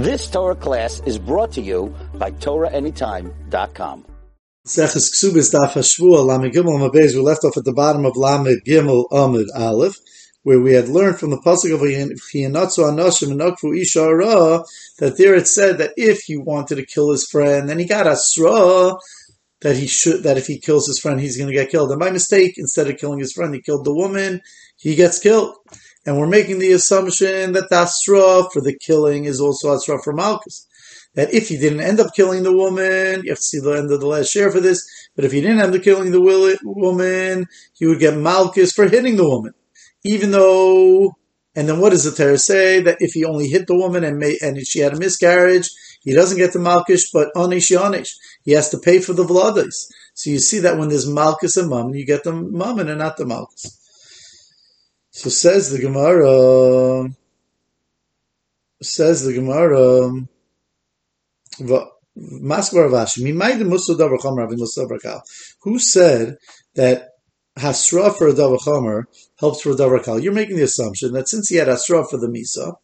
This Torah class is brought to you by TorahAnytime.com. Seches Ksubis Daf Hashvua Lamed Gimel Mabez. We left off at the bottom of Lamed Gimel Amid Aleph, where we had learned from the pasuk of Chiyanatzu Anoshim and Nokfu Isha that there it said that if he wanted to kill his friend, and he got Asra, that he should that if he kills his friend, he's going to get killed. And by mistake, instead of killing his friend, he killed the woman. He gets killed. And we're making the assumption that the for the killing is also Asra for Malchus that if he didn't end up killing the woman, you have to see the end of the last share for this, but if he didn't end up killing the woman, he would get Malchus for hitting the woman. Even though, and then what does the Torah say? That if he only hit the woman and made, and she had a miscarriage, he doesn't get the Malchus, but Onish Yonish. He has to pay for the Vladas. So you see that when there's Malchus and Mammon, you get the Mammon and not the Malchus. So says the Gemara, says the Gemara, who said that Hasra for a Davachomer helps for a Davakal? You're making the assumption that since he had Hasra for the Misa,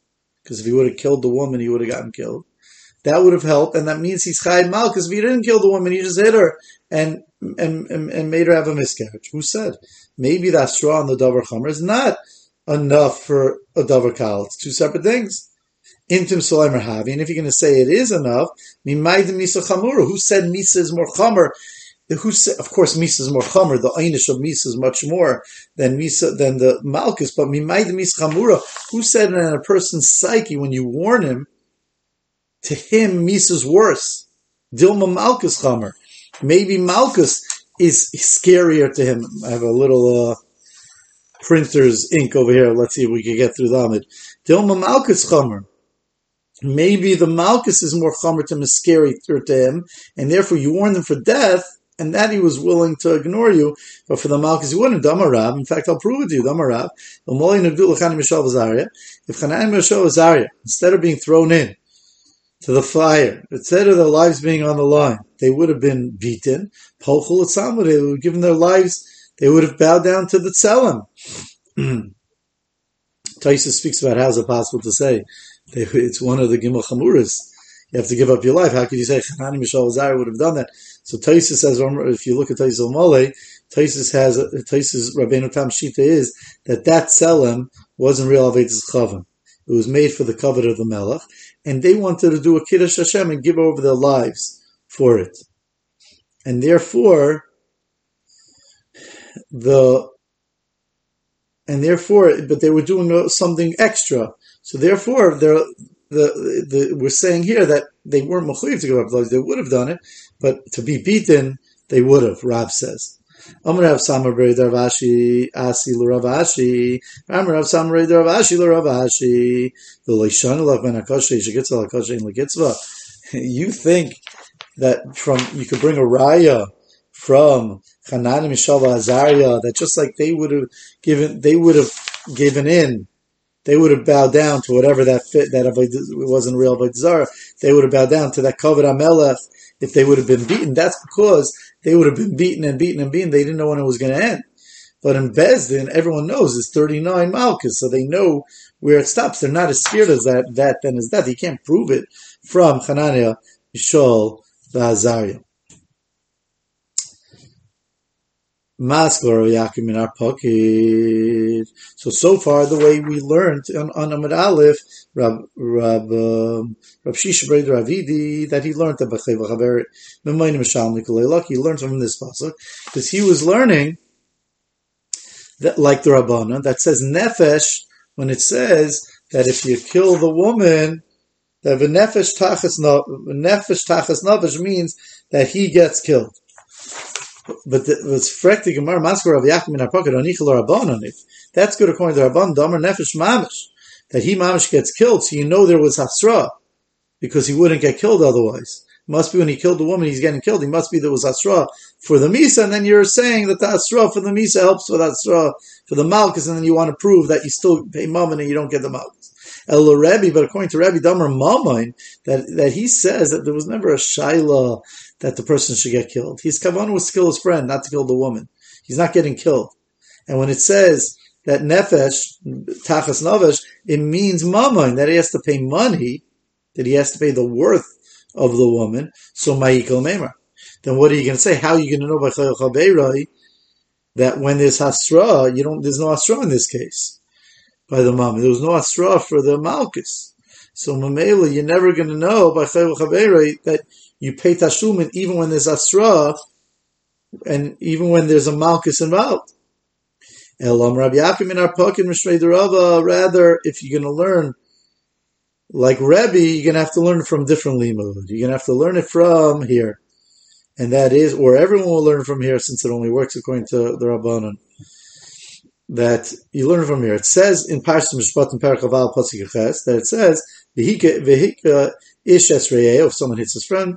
because if he would have killed the woman, he would have gotten killed. That would have helped, and that means he's Chai Mal, because if he didn't kill the woman, he just hit her and, and, and, and made her have a miscarriage. Who said? Maybe that straw on the Davar Chomer is not enough for a Davakal. It's two separate things. Intim Soleimer Havi. And if you're going to say it is enough, Mimaydim Misa Chamura. Who said Misa is more Chamer? Who said, of course, Misa is more Chamer. The Einish of Misa is much more than Misa, than the Malchus. But Mimaydim Misa Chamura. Who said in a person's psyche, when you warn him, to him, Misa is worse. Dilma Malchus Chamer. Maybe Malchus is scarier to him. I have a little, uh, printer's ink over here. Let's see if we can get through the Amid. Dilma Malchus Chamer maybe the Malchus is more chomer to Miskeri to him, and therefore you warn him for death, and that he was willing to ignore you, but for the Malchus he wouldn't. Damarab, in fact, I'll prove it to you. Damarab, if Chanaim Mishal Azaria, instead of being thrown in to the fire, instead of their lives being on the line, they would have been beaten. Pochel Etzam, they would have given their lives, they would have bowed down to the Tselem. Taisa speaks about how is it possible to say it's one of the Gimel Chamuras. You have to give up your life. How could you say Chanani Mishal Zara would have done that? So Taisus says, um, if you look at Taisus Mole, Taisus has, Taisus Rabbeinu Tam Shita is that that Selim wasn't real Avedis Chavim. It was made for the covet of the Melech, and they wanted to do a Kiddush Hashem and give over their lives for it. And therefore, the, and therefore, but they were doing something extra so therefore, the, the, we're saying here that they weren't mechuyev to give up blows. They would have done it, but to be beaten, they would have. Rav says. Amr Rav Samar Rav Ashi Asi Rav Ashi Amr Rav Samar Rav Ashi Rav Ashi the Leishan Lav Ben. You think that from you could bring a raya from Hanan Mishava Azaria that just like they would have given they would have given in they would have bowed down to whatever that fit that it wasn't real avodah They would have bowed down to that kavod amelech if they would have been beaten. That's because they would have been beaten and beaten and beaten. They didn't know when it was going to end. But in Bezdin, everyone knows it's 39 Malchus, so they know where it stops. They're not as scared as that, that then as that. He can't prove it from Hananiah, Mishal, Azariah. Maskor Yakim in our pocket. So so far the way we learned on, on Amid Aleph, Rab Rab um, Rab Shisha Ravidi that he learned the B'chei V'chaver M'mayim Mishal Nikolay He learned from this pasuk because he was learning that like the Rabbana that says nefesh when it says that if you kill the woman that the nefesh tachas nefesh tachas nefesh means that he gets killed but was frekti gemar maskor of Yakim in our pocket on Ichel Rabban it. That's good according to Rabban Damer Nefesh Mamish that he Mamish gets killed, so you know there was Hasra because he wouldn't get killed otherwise. It must be when he killed the woman, he's getting killed. He must be there was Hasra for the Misa, and then you're saying that the Hasra for the Misa helps with Hasra for the Malchus, and then you want to prove that you still pay Mammon and you don't get the Malchus. El Rebbe, but according to Rabbi Damer Mammon, that, that he says that there was never a Shaila that the person should get killed. He's kavanah was to kill his friend, not to kill the woman. He's not getting killed. And when it says that nefesh, tachas navesh, it means mammon, that he has to pay money that he has to pay the worth of the woman. So ma'ikal memar. Then what are you going to say? How are you going to know by chayil chabeiroi that when there's hasra, you don't, there's no hasra in this case by the mom. There was no hasra for the malchus. So mamela, you're never going to know by chayil chabeiroi that you pay tashumin even when there's hasra and even when there's a malchus involved. Elam Rabbi Yaakov in our pocket Rather, if you're going to learn like Rebbe, you're going to have to learn from different limud. You're going to have to learn it from here, and that is, or everyone will learn from here since it only works according to the Rabbanon. That you learn from here. It says in Parshas Mishpat and Perakaval Pasuk that it says uh, ish if someone hits his friend,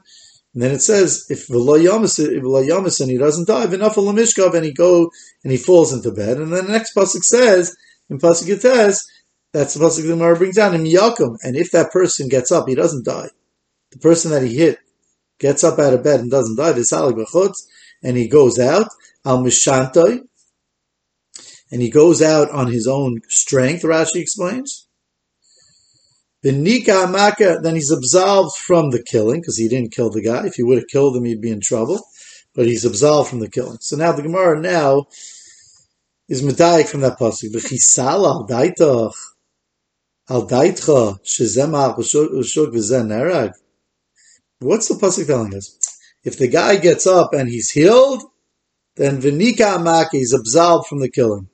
and then it says, if Yamas and he doesn't die, Vinafal Lamishkav, and he go and he falls into bed. And then the next pasuk says, in pasuk Yates, that's the pasuk the Gemara brings down in Yakum. And if that person gets up, he doesn't die. The person that he hit gets up out of bed and doesn't die, V'salig b'chutz, and he goes out, al mishantoi, and he goes out on his own strength, Rashi explains. Then he's absolved from the killing because he didn't kill the guy. If he would have killed him, he'd be in trouble. But he's absolved from the killing. So now the Gemara now is medayik from that pasuk. B'chisal al daitach al daitcha shezemach. What's the pasuk telling us? If the guy gets up and he's healed, then v'nika amaka he's absolved from the killing.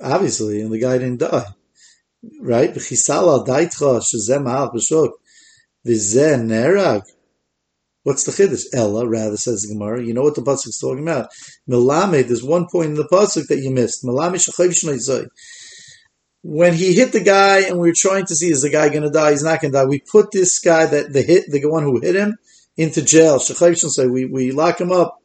Obviously, and the guy didn't die right? What's the chiddush? Ella, rather says the Gemara. You know what the pasuk is talking about. Melamed. There's one point in the pasuk that you missed. Shachayv When he hit the guy, and we were trying to see is the guy going to die? He's not going to die. We put this guy that the hit, the one who hit him, into jail. We we lock him up.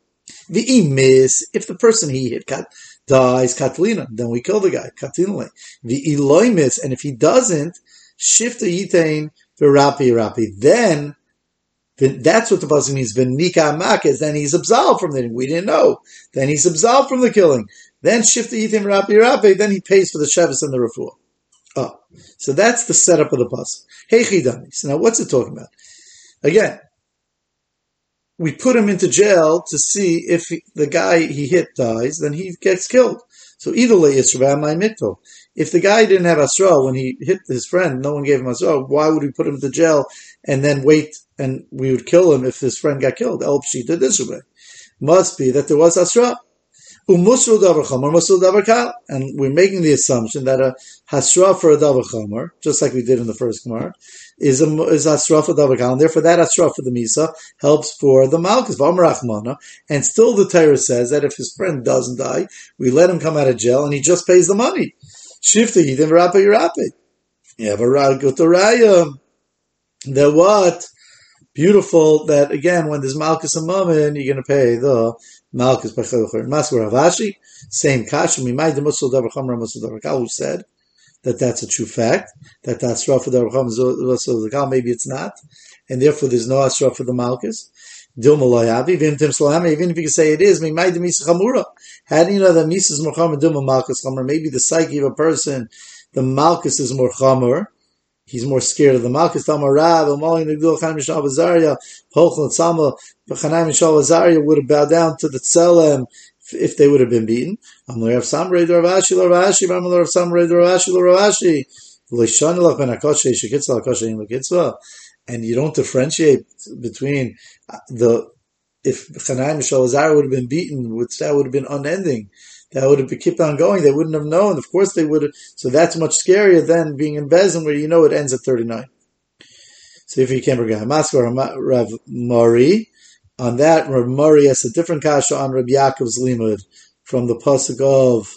The miss if the person he hit got dies Katlina, then we kill the guy, Katinle. The Eloimis, and if he doesn't, shift the Yitain Virapi Rapi, Rapi. then that's what the pasuk means. Venika makes. Then he's absolved from the. We didn't know. Then he's absolved from the killing. Then shift the yitim rapi rapi. Then he pays for the shevis and the refuah. Oh, so that's the setup of the pasuk. Hey chidami. So now what's it talking about? Again, we put him into jail to see if he, the guy he hit dies, then he gets killed. So either way, it's my mikto. If the guy didn't have Asra when he hit his friend, no one gave him Asra, why would we put him into jail and then wait and we would kill him if his friend got killed? Oh, El Pshita this way. Must be that there was Asra. And we're making the assumption that a hasra for a davar chomer, just like we did in the first Gemara, is a is asra for davar and therefore that asra for the misa helps for the malchus v'amrachmana. And still, the Torah says that if his friend doesn't die, we let him come out of jail and he just pays the money. Shifta yidim rapa yirape. You have a raya. That what? Beautiful that again, when there's malchus and mammon, you're going to pay the Malchus Bechel Masur Ravashi, same Kasha, Mimai the Musul Davar Chamra Musul Davar Kal, who said that that's a true fact, that that's Asra for Chamra Kal, maybe it's not, and therefore there's no Asra for the Malchus. Dilma even if you say it is, Mimai the Misa Chamura. How do you know that Misa is more Chamra, Dilma Malchus Chamra? Maybe the psyche of a person, the Malchus is more he's more scared of the Malchus. Tamarav, Amalin Nigdul Chaim Mishal Bazaria, Hochel Tzama, Chaim Mishal Bazaria would have bowed down to the Tzelem if they would have been beaten. Amar Rav Samrei Ravashi Ravashi, Amar Rav Samrei Ravashi Ravashi, Lishanilach Ben Akoshe Shekitzah Akoshe In Lekitzah. And you don't differentiate between the if Chanaim Mishal Bazaria would have been beaten, which that would have been unending that would have kept on going. They wouldn't have known. Of course, they would have. So that's much scarier than being in Bezin, where you know it ends at 39. So if you can't forget, Hamaskar Rav Mari, on that, Rav Mari has a different kasha on Rav Yaakov's limud from the pasuk of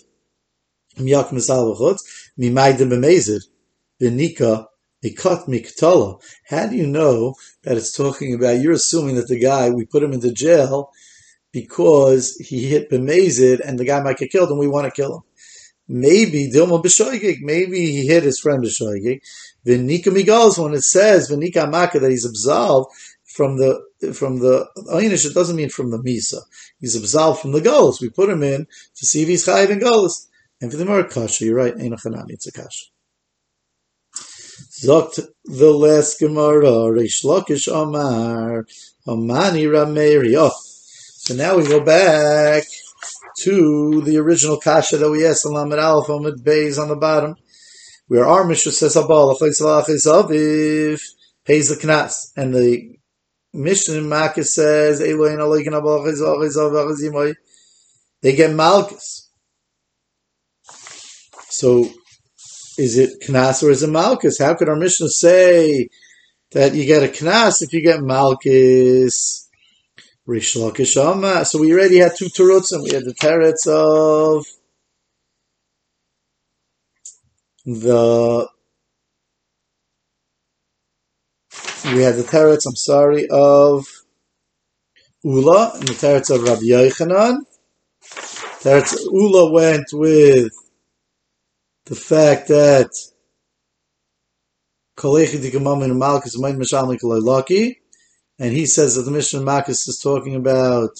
Miyak Misal V'chutz, Mimaydim B'mezid, V'nika, Mikat Miktala. How do you know that it's talking about, you're assuming that the guy, we put him into jail, because he hit Bemazid and the guy might get killed and we want to kill him. Maybe Dilma B'shoigig, maybe he hit his friend B'shoigig. V'nika Migals, when it says V'nika Maka that he's absolved from the from the oh, Einish, it doesn't mean from the Misa. He's absolved from the goals. We put him in to see if he's chayiv in goals. And for the Murakasha, you're right, Einachanami, it's a kasha. Zokt the last Gemara, Reish Amar, Amani Rameri. Oh, so now we go back to the original kasha that we asked on Lamed Aleph Amid Beis on the bottom, where our Mishnah says Abal Aviv pays the knas, and the Mishnah in Makkah says Eloin Alekin Abal They get malchus. So is it knas or is it malchus? How could our Mishnah say that you get a knas if you get malchus? So we already had two and We had the teretz of the we had the teretz, I'm sorry, of Ula and the teretz of Rabbi Yochanan. Teretz Ula went with the fact that and he says that the Mishnah Malchus is talking about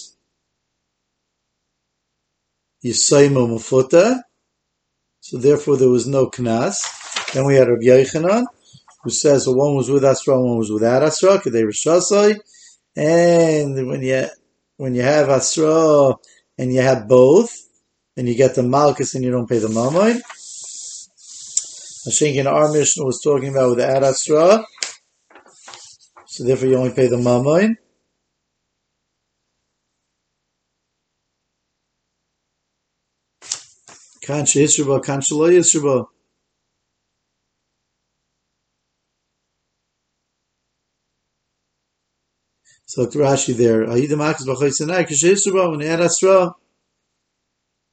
Yisaimu Mafuta, so therefore there was no Knas. Then we had Rabbi Yochanan, who says well, one was with Asra, one was without Asra, they were Shasai, and when you when you have Asra and you have both, then you get the Malchus and you don't pay the Mamoin. Hashinkin, our Mishnah was talking about with the Arasra, so therefore you only pay the Mamoin. Kancha Yisruba, Kancha Lo Yisruba. So Rashi there,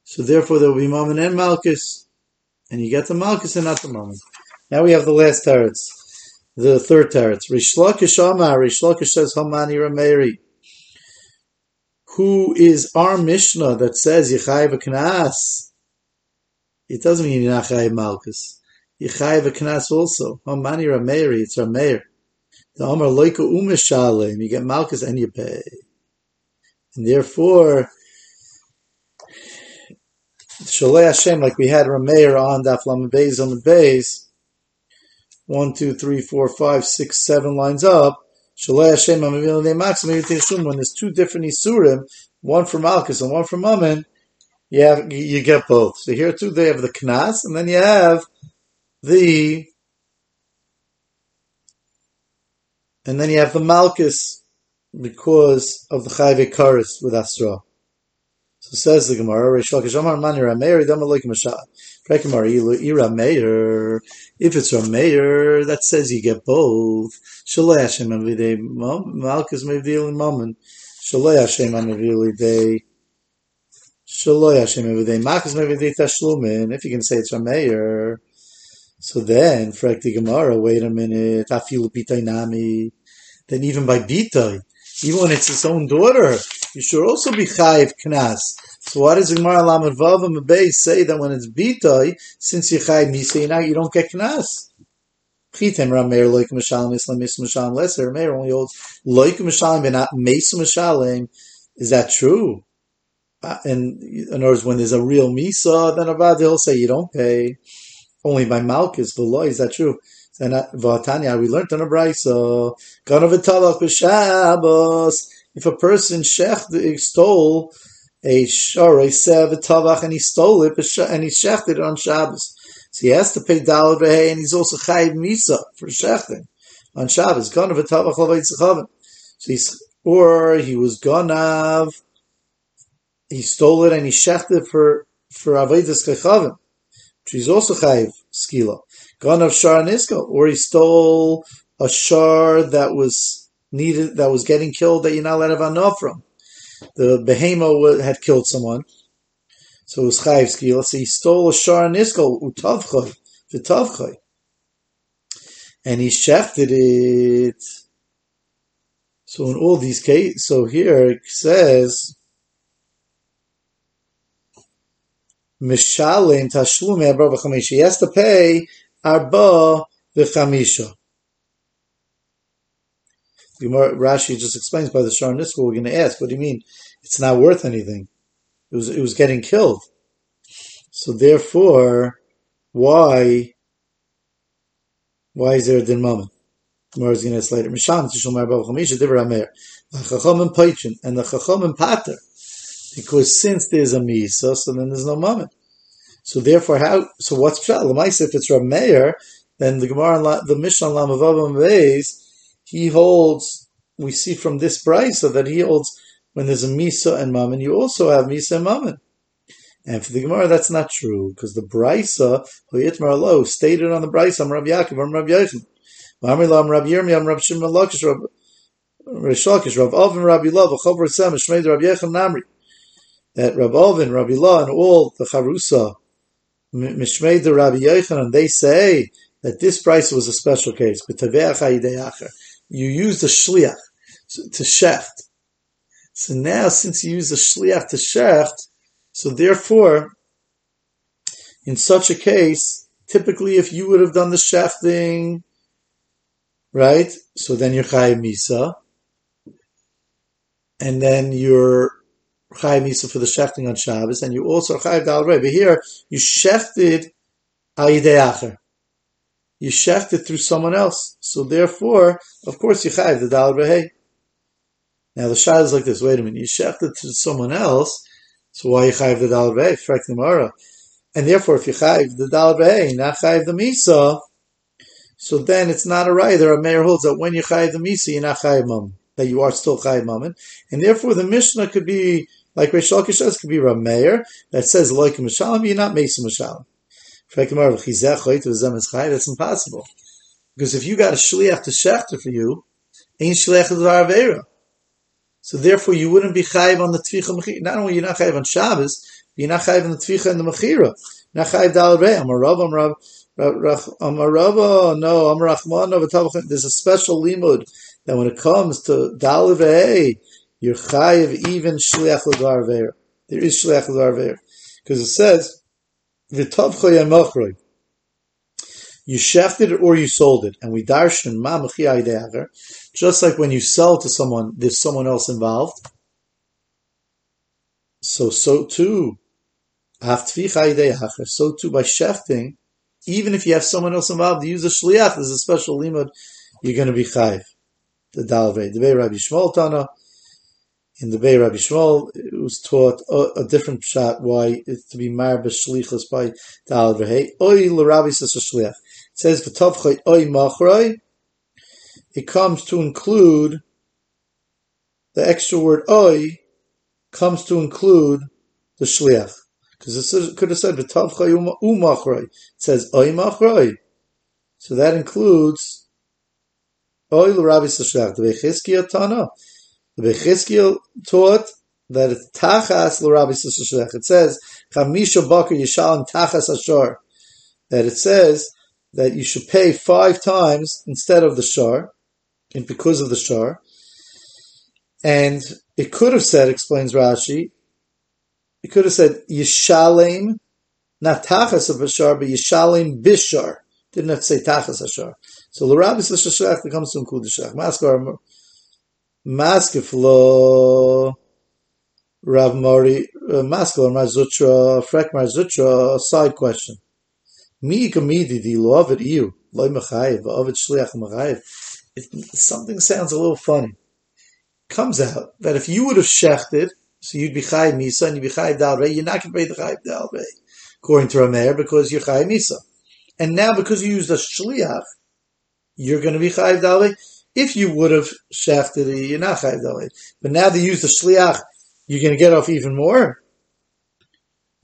So therefore there will be Mammon and Malchus and you get the Malchus and not the Mammon. Now we have the last teretz, the third teretz. Rish Lakish Amar, Rish Lakish says Hamani Rameri. Who is our Mishnah that says Yechayev Knas? It doesn't mean Yechayev Malchus. Yechayev Knas also. Hamani Rameri, it's Rameir. The Amar Loika Umishalem, you get Malchus and you pay. And therefore, Shalei Hashem, like we had Rameir on Daf Beis on the base, one, two, three, four, five, six, seven lines up. Shalei Hashem when there's two different Isurim, one from Malchus and one from Amen, you have you get both. So here too they have the Knas, and then you have the and then you have the Malchus because of the Chayve Karis with Asra. Says the Gemara, Reish Lakish Amar Mani Rameir Dama Loik Mashal. Prekimar Ira Meir. If it's Rameir, that says you get both. Shalei Hashem Avidei Malchus Mevdil Mammon. Shalei Hashem Avidei. Shaloi Hashem Avidei Malchus Mevdil Tashlumin. If you can say it's Rameir. So then, Frek the Gemara, wait a minute. Afilu Bitay Nami. Then even by Bitay, even when it's his own daughter, you should also be chayiv knas. So why does Gemara Lamed Vav and say that when it's Bitoy, since you chayiv misa, now you don't get knas? Chitem Rameir loik mishalim islam mis mishalim lesser. Rameir only holds loik mishalim but not mes mishalim. Is that true? Uh, and in other words, when there's a real misa, then Avad he'll say you don't pay. Only by malchus, the Is that true? And Vatanya, we learned on a brayso. Ganav v'talach b'Shabbos. If a person shech stole a shor, a sev, a tavach, and he stole it, and he shechted it on Shabbos, so he has to pay dalad v'hei, and he's also chayiv misa for shechting on Shabbos. Ganav v'tavach l'vaytzachavim. So he's, or he was ganav, he stole it and he shechted for for avodas kechavim, which he's also chayiv skila. Ganav shar nisko, or he stole a shar that was needed that was getting killed that you're not allowed to have enough from. The behemo had killed someone, so it was chayiv skila. So he stole a shar niskol utavchay v'tavchay, and he shefted it. So in all these cases, so here it says. Mishalim tashlum He has to pay arba v'chamisha. Rashi just explains by the Shar Niska, we're going to ask, what do you mean? It's not worth anything. It was, it was getting killed. So therefore, why Why is there a din mammon? More is going to ask later. Misham tishomar bav chamisha diver amer. And paichin and the chacham and pater. Because since there's a misa, so then there's no mammon. So therefore, how? So what's pshat? Lamaisa, if it's Rav Meir, then the Gemara, the Mishnah Lamavavam Beis, he holds. We see from this brisa that he holds when there's a misa and mammon, you also have misa and mammon. And for the Gemara, that's not true because the brisa Hoyitmar Lo stated on the brisa, I'm Rabbi Yaakov, I'm Rabbi Yochanan. Mamri Lam Rabbi Yirmi, I'm Rabbi Shimon Lakish, Rabbi Rishlakish, Rabbi Ovin, Rabbi Lov, Achover Sem, Shmeid Rabbi Yechon Namri. That Rabbi Ovin, Rabbi Law, and all the Charusa, Mishmeid the Yechon, Yochanan, they say that this price was a special case. You use the shliach to shecht. So now, since you use the shliach to shecht, so therefore, in such a case, typically if you would have done the shefting, right? So then you're chayiv misa, and then you're chayiv misa for the shefting on Shabbos, and you also chayiv dal But here you shefted ayideacher. You shaft it through someone else, so therefore, of course, you chayiv the dal Now the shah is like this. Wait a minute, you shaft it to someone else. So why you chayiv the b'hei? Frek the And therefore, if you chayiv the dal b'hei, not chayiv the misa, so then it's not a right. There are mayor holds that when you chayiv the misa, you're not chayiv mum, that you are still chayiv mum, and therefore the mishnah could be like Reish Lakish says, could be Rameir that says like Mishalim, you're not Mesa Mishalim. That's impossible because if you got a shliach to shechter for you, ain't shliach to the so therefore, you wouldn't be chayiv on the tvicha mechira. Not only you're not chayiv on Shabbos, you're not chayiv on the tvicha and the mechira. Not chayiv dal rei. I'm a rav. I'm rav. I'm a rav. No, I'm rachman. There's a special limud that when it comes to dal rei, you're chayiv even shliach l'gar There is shliach l'gar because it says you shafted it or you sold it. And we darshan ma just like when you sell to someone, there's someone else involved. So, so too, so too by shafting, even if you have someone else involved, you use a shliach, there's a special limud, you're going to be chayv. The dalvei. The Rabbi Shmuel Tana, in the Bei Rabbi Shmuel, it was taught a, a different shot why it's to be mar b'shlichus by dalvei. Oy l'Rabbi says a shliach. It says v'tovchay oy machroi. It comes to include the extra word oy comes to include the shliach because it could have said v'tovchay umachroi. It says oy machroi, so that includes oy l'Rabbi Sashach. The Bechizkiel Tana. The Bechizkiel taught that it's tachas l'Rabbi Sashach. It says chamisha bakar yishalim tachas ashar. That it says that you should pay five times instead of the shar, and because of the shar. And it could have said, explains Rashi, it could have said Yishalem, not Tachas of Bashar, but Yishalem Bishar. Didn't have to say Tachas Ashar. So the Rabbi says Shashach comes include the Maskar Maskiflo Rav Mori uh, Maskar Marzutra Frek Marzutra side question. Mi kamidi di lo avid iu, loy mechayev, avid shliach mechayev. If something sounds a little funny. Comes out that if you would have shechted, so you'd be chayiv misa and you'd be chayiv dal rei, you're not going to pay the chayiv dal rei, according to Rameir, because you're chayiv misa. And now because you used a shliach, you're going to be chayiv dal rei. If you would have you're not chayiv dal. But now they use the shliach, you're going to get off even more.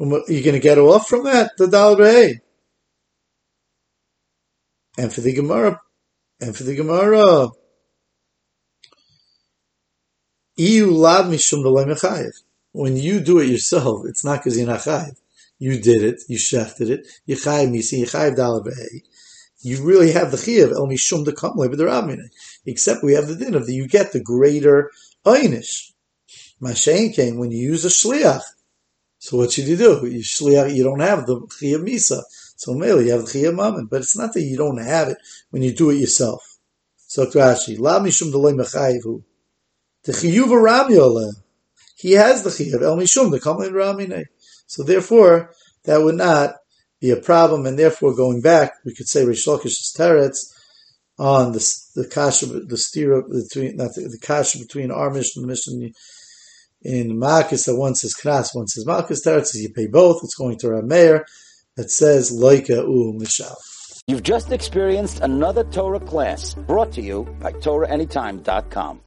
Um, you're going to get off from that, the dal rei and for the Gemara, and for the Gemara, iu lad mishum when you do it yourself, it's not because you're not chayiv. You did it, you shafted it, you chayiv misi, you chayiv dalabei. You really have the chayiv el mishum de kamle b'derabmine. Except we have the din of the you get the greater einish. Mashain came when you use a shliach. So what should you do? You shliach, you don't have the chayiv misa. So mainly you have the chiyah mammon, but it's not that you don't have it when you do it yourself. So Rashi, la mishum delay mechayivu. The chiyuv rami He has the chiyuv el mishum the kamalin ramine. So therefore, that would not be a problem, and therefore going back, we could say Rish Lakish's teretz on the the kasha the stira between not the, the kasha between our mission and the mission in Makis that one says Knas, one says Malkus. Teretz you pay both. It's going to Rameir that says Loika U Mishal. You've just experienced another Torah class brought to you by TorahAnytime.com.